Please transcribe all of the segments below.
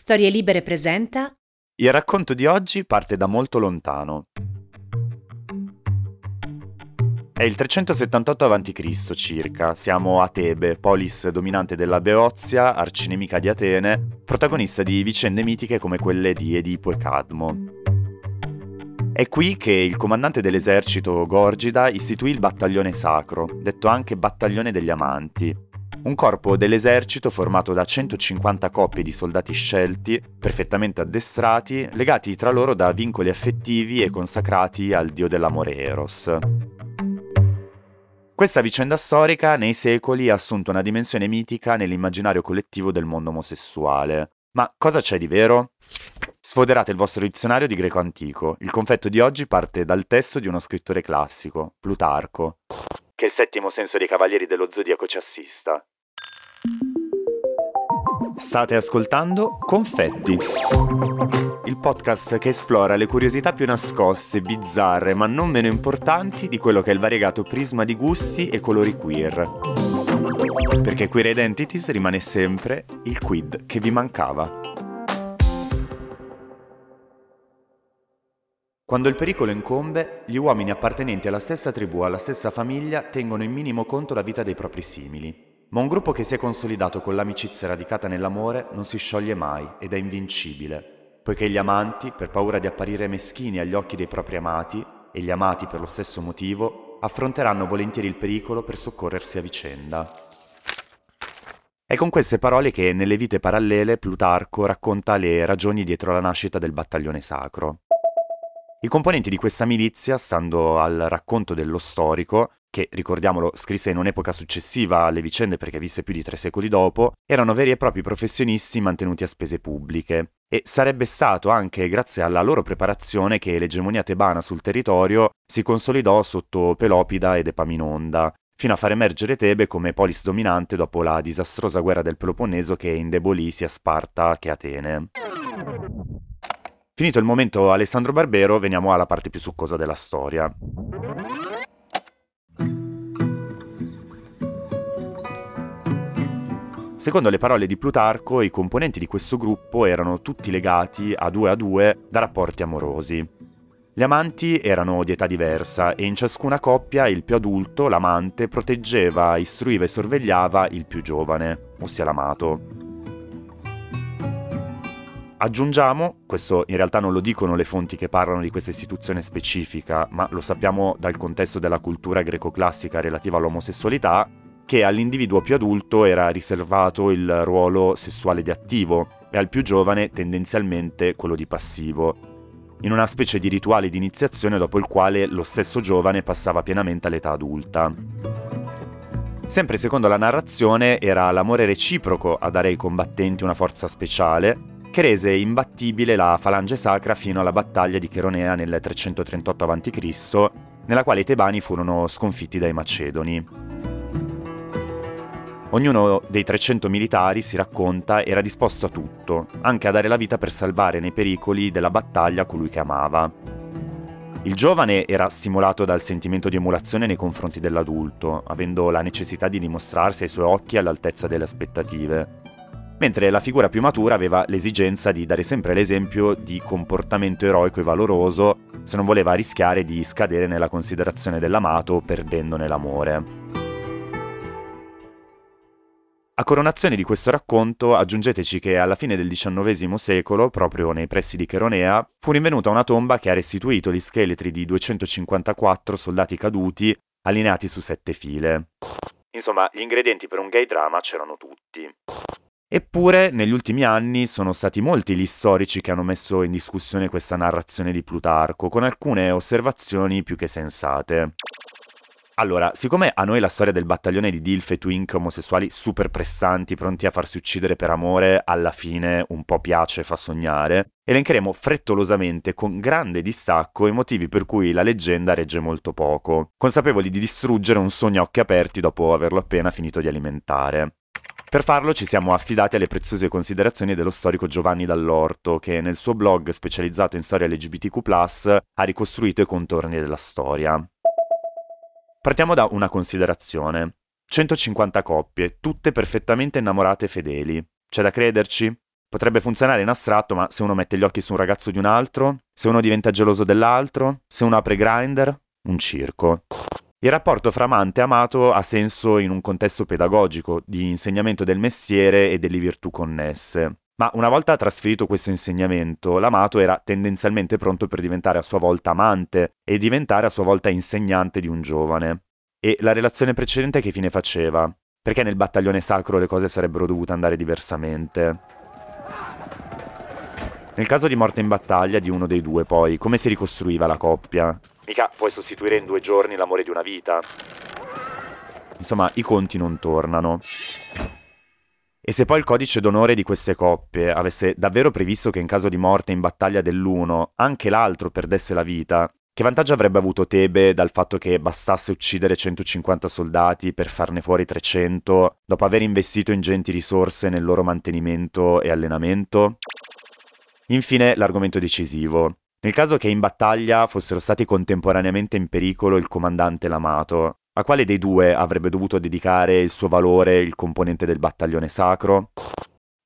Storie Libere presenta Il racconto di oggi parte da molto lontano. È il 378 a.C. circa, siamo a Tebe, polis dominante della Beozia, arcinemica di Atene, protagonista di vicende mitiche come quelle di Edipo e Cadmo. È qui che il comandante dell'esercito Gorgida istituì il battaglione sacro, detto anche battaglione degli amanti, un corpo dell'esercito formato da 150 coppie di soldati scelti, perfettamente addestrati, legati tra loro da vincoli affettivi e consacrati al dio dell'amore Eros. Questa vicenda storica nei secoli ha assunto una dimensione mitica nell'immaginario collettivo del mondo omosessuale. Ma cosa c'è di vero? Sfoderate il vostro dizionario di greco antico. Il confetto di oggi parte dal testo di uno scrittore classico, Plutarco. Che il settimo senso dei cavalieri dello zodiaco ci assista. State ascoltando Confetti, il podcast che esplora le curiosità più nascoste, bizzarre, ma non meno importanti di quello che è il variegato prisma di gusti e colori queer. Perché Queer Identities rimane sempre il quid che vi mancava. Quando il pericolo incombe, gli uomini appartenenti alla stessa tribù, alla stessa famiglia, tengono in minimo conto la vita dei propri simili. Ma un gruppo che si è consolidato con l'amicizia radicata nell'amore non si scioglie mai ed è invincibile, poiché gli amanti, per paura di apparire meschini agli occhi dei propri amati, e gli amati per lo stesso motivo, affronteranno volentieri il pericolo per soccorrersi a vicenda. È con queste parole che nelle vite parallele Plutarco racconta le ragioni dietro la nascita del battaglione sacro. I componenti di questa milizia, stando al racconto dello storico, che ricordiamolo scrisse in un'epoca successiva alle vicende perché visse più di tre secoli dopo, erano veri e propri professionisti mantenuti a spese pubbliche. E sarebbe stato anche grazie alla loro preparazione che l'egemonia tebana sul territorio si consolidò sotto Pelopida ed Epaminonda, fino a far emergere Tebe come polis dominante dopo la disastrosa guerra del Peloponneso che indebolì sia Sparta che Atene. Finito il momento Alessandro Barbero, veniamo alla parte più succosa della storia. Secondo le parole di Plutarco, i componenti di questo gruppo erano tutti legati a due a due da rapporti amorosi. Gli amanti erano di età diversa e in ciascuna coppia il più adulto, l'amante, proteggeva, istruiva e sorvegliava il più giovane, ossia l'amato. Aggiungiamo, questo in realtà non lo dicono le fonti che parlano di questa istituzione specifica, ma lo sappiamo dal contesto della cultura greco-classica relativa all'omosessualità, che all'individuo più adulto era riservato il ruolo sessuale di attivo e al più giovane tendenzialmente quello di passivo, in una specie di rituale di iniziazione dopo il quale lo stesso giovane passava pienamente all'età adulta. Sempre secondo la narrazione era l'amore reciproco a dare ai combattenti una forza speciale che rese imbattibile la falange sacra fino alla battaglia di Cheronea nel 338 a.C., nella quale i tebani furono sconfitti dai macedoni. Ognuno dei 300 militari, si racconta, era disposto a tutto, anche a dare la vita per salvare nei pericoli della battaglia colui che amava. Il giovane era stimolato dal sentimento di emulazione nei confronti dell'adulto, avendo la necessità di dimostrarsi ai suoi occhi all'altezza delle aspettative, mentre la figura più matura aveva l'esigenza di dare sempre l'esempio di comportamento eroico e valoroso se non voleva rischiare di scadere nella considerazione dell'amato perdendone l'amore. A coronazione di questo racconto aggiungeteci che alla fine del XIX secolo, proprio nei pressi di Cheronea, fu rinvenuta una tomba che ha restituito gli scheletri di 254 soldati caduti allineati su sette file. Insomma, gli ingredienti per un gay drama c'erano tutti. Eppure, negli ultimi anni sono stati molti gli storici che hanno messo in discussione questa narrazione di Plutarco, con alcune osservazioni più che sensate. Allora, siccome a noi la storia del battaglione di Dilf e Twink omosessuali super pressanti, pronti a farsi uccidere per amore, alla fine un po' piace e fa sognare, elencheremo frettolosamente, con grande distacco, i motivi per cui la leggenda regge molto poco, consapevoli di distruggere un sogno a occhi aperti dopo averlo appena finito di alimentare. Per farlo ci siamo affidati alle preziose considerazioni dello storico Giovanni Dall'Orto, che nel suo blog specializzato in storia LGBTQ, ha ricostruito i contorni della storia. Partiamo da una considerazione. 150 coppie, tutte perfettamente innamorate e fedeli. C'è da crederci? Potrebbe funzionare in astratto, ma se uno mette gli occhi su un ragazzo di un altro, se uno diventa geloso dell'altro, se uno apre Grinder, un circo. Il rapporto fra amante e amato ha senso in un contesto pedagogico, di insegnamento del mestiere e delle virtù connesse. Ma una volta trasferito questo insegnamento, l'amato era tendenzialmente pronto per diventare a sua volta amante e diventare a sua volta insegnante di un giovane. E la relazione precedente che fine faceva? Perché nel battaglione sacro le cose sarebbero dovute andare diversamente? Nel caso di morte in battaglia di uno dei due, poi, come si ricostruiva la coppia? Mica puoi sostituire in due giorni l'amore di una vita. Insomma, i conti non tornano. E se poi il codice d'onore di queste coppie avesse davvero previsto che in caso di morte in battaglia dell'uno anche l'altro perdesse la vita, che vantaggio avrebbe avuto Tebe dal fatto che bastasse uccidere 150 soldati per farne fuori 300 dopo aver investito ingenti risorse nel loro mantenimento e allenamento? Infine l'argomento decisivo. Nel caso che in battaglia fossero stati contemporaneamente in pericolo il comandante e l'amato, a quale dei due avrebbe dovuto dedicare il suo valore il componente del battaglione sacro?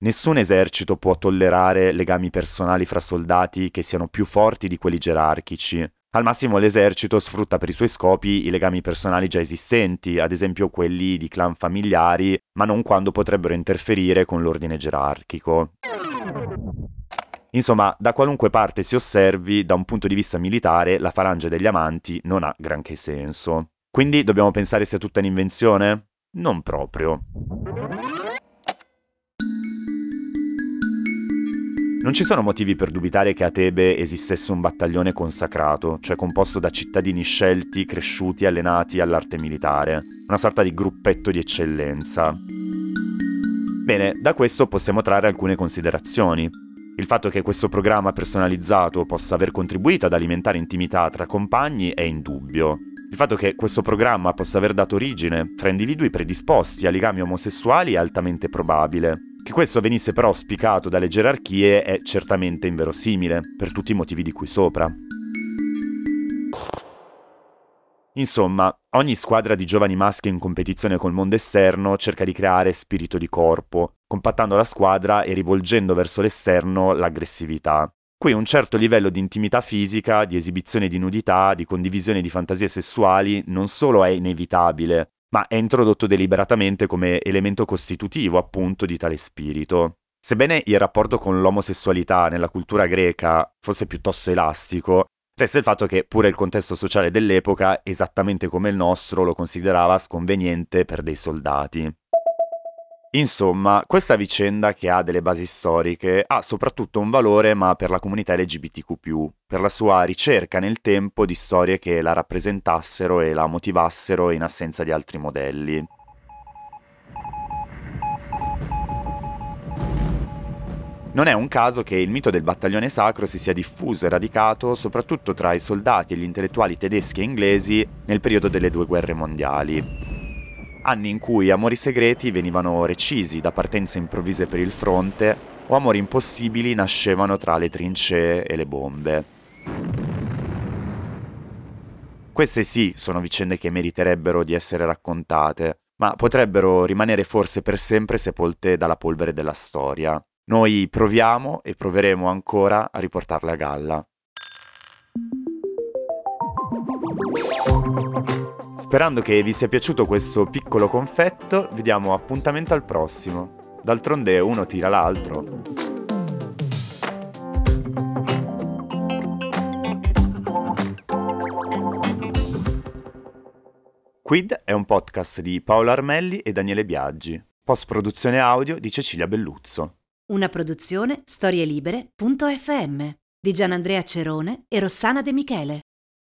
Nessun esercito può tollerare legami personali fra soldati che siano più forti di quelli gerarchici. Al massimo l'esercito sfrutta per i suoi scopi i legami personali già esistenti, ad esempio quelli di clan familiari, ma non quando potrebbero interferire con l'ordine gerarchico. Insomma, da qualunque parte si osservi, da un punto di vista militare, la falange degli amanti non ha granché senso. Quindi dobbiamo pensare sia tutta un'invenzione? Non proprio. Non ci sono motivi per dubitare che a Tebe esistesse un battaglione consacrato, cioè composto da cittadini scelti, cresciuti, allenati all'arte militare, una sorta di gruppetto di eccellenza. Bene, da questo possiamo trarre alcune considerazioni. Il fatto che questo programma personalizzato possa aver contribuito ad alimentare intimità tra compagni è indubbio. Il fatto che questo programma possa aver dato origine fra individui predisposti a legami omosessuali è altamente probabile. Che questo venisse però auspicato dalle gerarchie è certamente inverosimile, per tutti i motivi di cui sopra. Insomma, ogni squadra di giovani maschi in competizione col mondo esterno cerca di creare spirito di corpo, compattando la squadra e rivolgendo verso l'esterno l'aggressività. Qui un certo livello di intimità fisica, di esibizione di nudità, di condivisione di fantasie sessuali non solo è inevitabile, ma è introdotto deliberatamente come elemento costitutivo appunto di tale spirito. Sebbene il rapporto con l'omosessualità nella cultura greca fosse piuttosto elastico, Resta il fatto che pure il contesto sociale dell'epoca, esattamente come il nostro, lo considerava sconveniente per dei soldati. Insomma, questa vicenda che ha delle basi storiche ha soprattutto un valore ma per la comunità LGBTQ, per la sua ricerca nel tempo di storie che la rappresentassero e la motivassero in assenza di altri modelli. Non è un caso che il mito del battaglione sacro si sia diffuso e radicato soprattutto tra i soldati e gli intellettuali tedeschi e inglesi nel periodo delle due guerre mondiali. Anni in cui amori segreti venivano recisi da partenze improvvise per il fronte o amori impossibili nascevano tra le trincee e le bombe. Queste sì sono vicende che meriterebbero di essere raccontate, ma potrebbero rimanere forse per sempre sepolte dalla polvere della storia. Noi proviamo e proveremo ancora a riportarle a galla. Sperando che vi sia piaciuto questo piccolo confetto, vi diamo appuntamento al prossimo. D'altronde uno tira l'altro. Quid è un podcast di Paolo Armelli e Daniele Biaggi. Post produzione audio di Cecilia Belluzzo. Una produzione storielibere.fm di Gianandrea Cerone e Rossana De Michele.